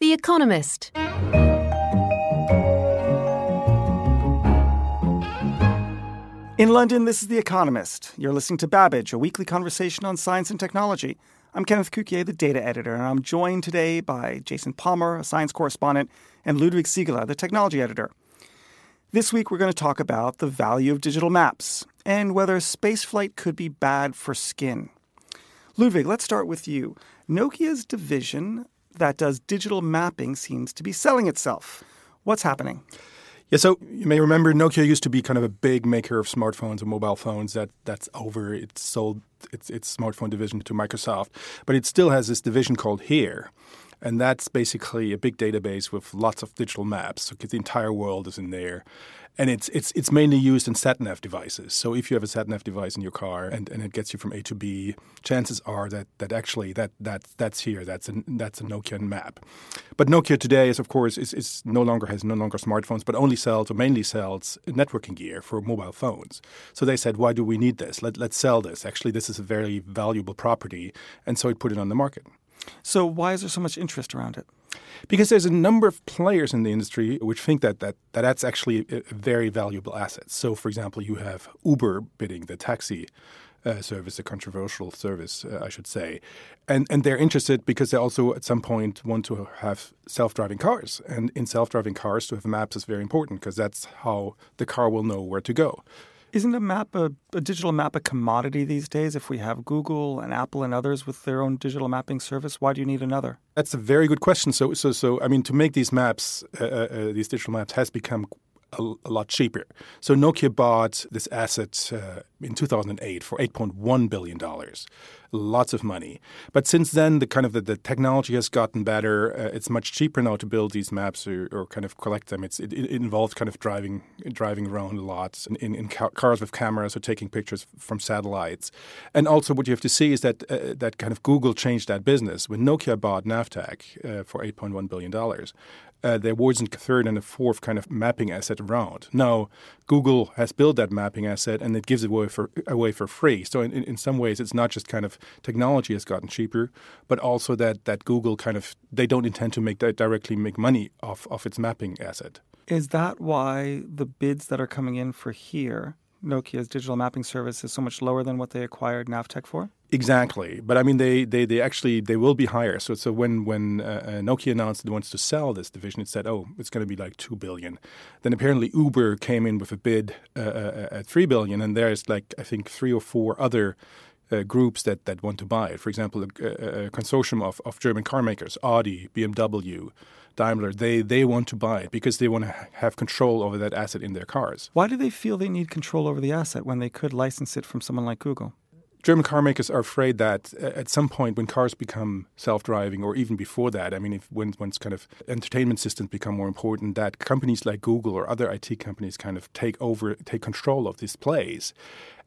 The Economist. In London, this is The Economist. You're listening to Babbage, a weekly conversation on science and technology. I'm Kenneth Cukier, the data editor, and I'm joined today by Jason Palmer, a science correspondent, and Ludwig Siegele, the technology editor. This week, we're going to talk about the value of digital maps and whether spaceflight could be bad for skin. Ludwig, let's start with you. Nokia's division that does digital mapping seems to be selling itself. What's happening? Yeah, so you may remember Nokia used to be kind of a big maker of smartphones and mobile phones. That that's over. It sold its its smartphone division to Microsoft, but it still has this division called Here, and that's basically a big database with lots of digital maps. So the entire world is in there and it's it's it's mainly used in satnav devices. So if you have a satnav device in your car and, and it gets you from A to B, chances are that that actually that that that's here. That's a that's a Nokia map. But Nokia today is of course is, is no longer has no longer smartphones, but only sells or mainly sells networking gear for mobile phones. So they said, why do we need this? Let let's sell this. Actually, this is a very valuable property, and so it put it on the market. So why is there so much interest around it? Because there's a number of players in the industry which think that, that, that that's actually a very valuable asset. So, for example, you have Uber bidding the taxi uh, service, a controversial service, uh, I should say. And, and they're interested because they also at some point want to have self driving cars. And in self driving cars, to have maps is very important because that's how the car will know where to go. Isn't a map a, a, digital map a commodity these days? If we have Google and Apple and others with their own digital mapping service, why do you need another? That's a very good question. So, so, so I mean, to make these maps, uh, uh, uh these digital maps, has become a, a, lot cheaper. So Nokia bought this asset uh, in 2008 for 8.1 billion dollars, lots of money. But since then, the kind of the, the technology has gotten better. Uh, it's much cheaper now to build these maps or, or kind of collect them. It's it, it, involves kind of driving driving around a lot in, in, in cars with cameras or taking pictures from satellites. And also, what you have to see is that uh, that kind of Google changed that business when Nokia bought Navteq uh, for 8.1 billion dollars uh, there wasn't a third and a fourth kind of mapping asset around. Now, Google has built that mapping asset and it gives it away for, away for free. So, in, in some ways, it's not just kind of technology has gotten cheaper, but also that, that Google kind of, they don't intend to make that directly make money off, of its mapping asset. Is that why the bids that are coming in for here Nokia's digital mapping service is so much lower than what they acquired Navteq for? Exactly, but I mean, they, they, they actually they will be higher. So so when when uh, uh Nokia announced it wants to sell this division, it said, oh, it's going to be like two billion. Then apparently Uber came in with a bid uh, uh, at three billion, and there's like I think three or four other. Uh, groups that, that want to buy it. For example, a, a, consortium of, of German car makers, Audi, BMW, Daimler, they, they want to buy it because they want to have control over that asset in their cars. Why do they feel they need control over the asset when they could license it from someone like Google? German car makers are afraid that uh, at some point when cars become self-driving or even before that, I mean, if when once kind of entertainment systems become more important, that companies like Google or other IT companies kind of take over, take control of displays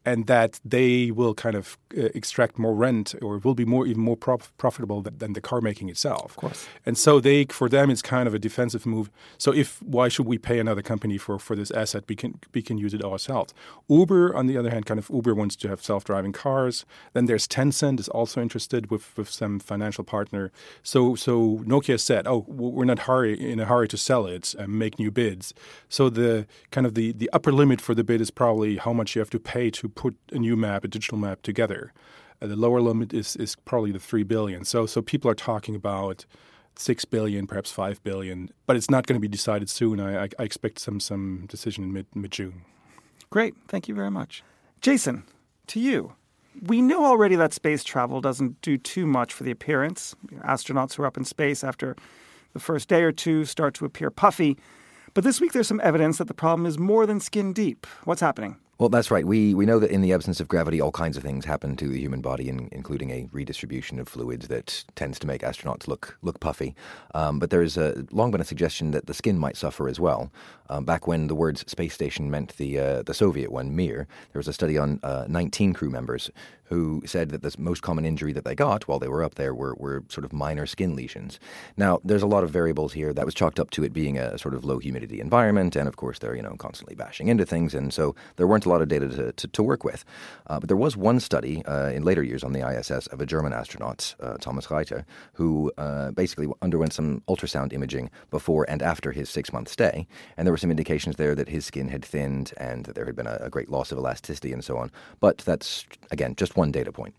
and that they will kind of uh, extract more rent or will be more even more prof- profitable than, than, the car making itself. Of course. And so they for them it's kind of a defensive move. So if why should we pay another company for for this asset? We can we can use it ourselves. Uber on the other hand kind of Uber wants to have self-driving cars. Then there's Tencent is also interested with with some financial partner. So so Nokia said, "Oh, we're not hurry in a hurry to sell it and make new bids." So the kind of the the upper limit for the bid is probably how much you have to pay to put a new map, a digital map together. Uh, the lower limit is, is probably the three billion. So so people are talking about six billion, perhaps five billion, but it's not going to be decided soon. I, I, I expect some some decision in mid mid June. Great, thank you very much, Jason. To you. We know already that space travel doesn't do too much for the appearance. Astronauts who are up in space after the first day or two start to appear puffy. But this week there's some evidence that the problem is more than skin deep. What's happening? Well, that's right. We we know that in the absence of gravity, all kinds of things happen to the human body, in, including a redistribution of fluids that tends to make astronauts look look puffy. Um, but there has long been a suggestion that the skin might suffer as well. Um, back when the words space station meant the uh, the Soviet one, Mir, there was a study on uh, 19 crew members who said that the most common injury that they got while they were up there were, were sort of minor skin lesions. Now, there's a lot of variables here that was chalked up to it being a sort of low humidity environment, and of course they're you know constantly bashing into things, and so there weren't a lot of data to, to, to work with. Uh, but there was one study uh, in later years on the ISS of a German astronaut, uh, Thomas Reiter, who uh, basically underwent some ultrasound imaging before and after his six month stay, and there were some indications there that his skin had thinned and that there had been a, a great loss of elasticity and so on. But that's again just one one data point.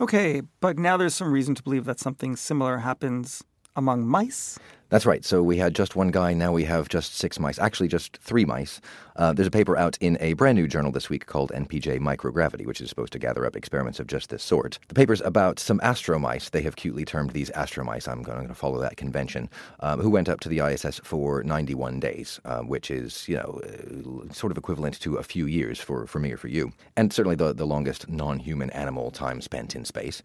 Okay, but now there's some reason to believe that something similar happens among mice? That's right. So we had just one guy. Now we have just six mice. Actually, just three mice. Uh, there's a paper out in a brand new journal this week called NPJ Microgravity, which is supposed to gather up experiments of just this sort. The paper's about some astromice. They have cutely termed these astromice. I'm going to follow that convention. Um, who went up to the ISS for 91 days, uh, which is you know uh, sort of equivalent to a few years for, for me or for you, and certainly the the longest non-human animal time spent in space.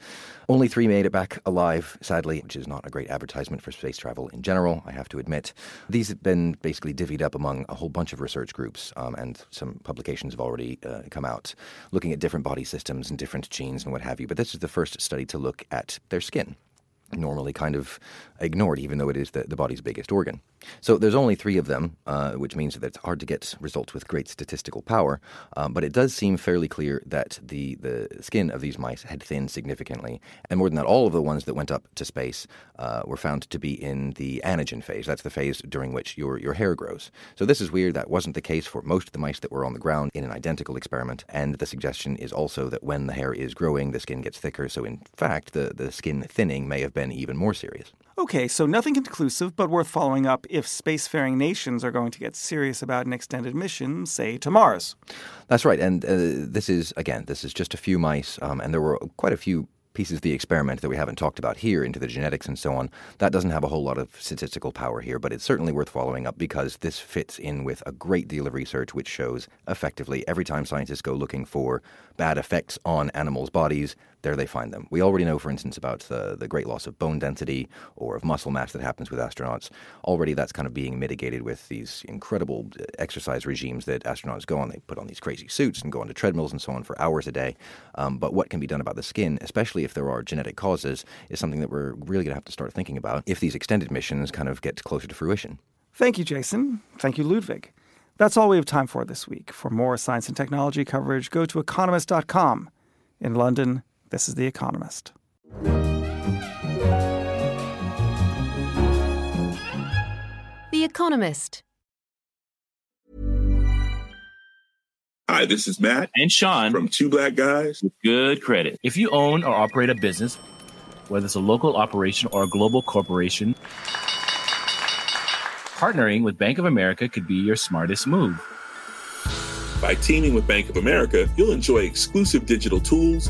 Only three made it back alive, sadly, which is not a great advertisement for space travel in general general, I have to admit. These have been basically divvied up among a whole bunch of research groups, um, and some publications have already uh, come out looking at different body systems and different genes and what have you. But this is the first study to look at their skin normally kind of ignored, even though it is the, the body's biggest organ. So there's only three of them, uh, which means that it's hard to get results with great statistical power. Um, but it does seem fairly clear that the, the skin of these mice had thinned significantly. And more than that, all of the ones that went up to space uh, were found to be in the anagen phase. That's the phase during which your, your hair grows. So this is weird. That wasn't the case for most of the mice that were on the ground in an identical experiment. And the suggestion is also that when the hair is growing, the skin gets thicker. So in fact, the, the skin thinning may have been even more serious. Okay, so nothing conclusive, but worth following up if spacefaring nations are going to get serious about an extended mission, say to Mars. That's right, and uh, this is again, this is just a few mice, um, and there were quite a few pieces of the experiment that we haven't talked about here into the genetics and so on, that doesn't have a whole lot of statistical power here, but it's certainly worth following up because this fits in with a great deal of research which shows effectively every time scientists go looking for bad effects on animals' bodies, there they find them. We already know, for instance, about the, the great loss of bone density or of muscle mass that happens with astronauts. Already that's kind of being mitigated with these incredible uh, exercise regimes that astronauts go on. They put on these crazy suits and go on onto treadmills and so on for hours a day. Um, but what can be done about the skin, especially if there are genetic causes, is something that we're really going to have to start thinking about if these extended missions kind of get closer to fruition. Thank you, Jason. Thank you, Ludwig. That's all we have time for this week. For more science and technology coverage, go to economist.com. In London, this is The Economist. The Economist. Hi, this is Matt and Sean from Two Black Guys with Good Credit. If you own or operate a business, whether it's a local operation or a global corporation, partnering with Bank of America could be your smartest move. By teaming with Bank of America, you'll enjoy exclusive digital tools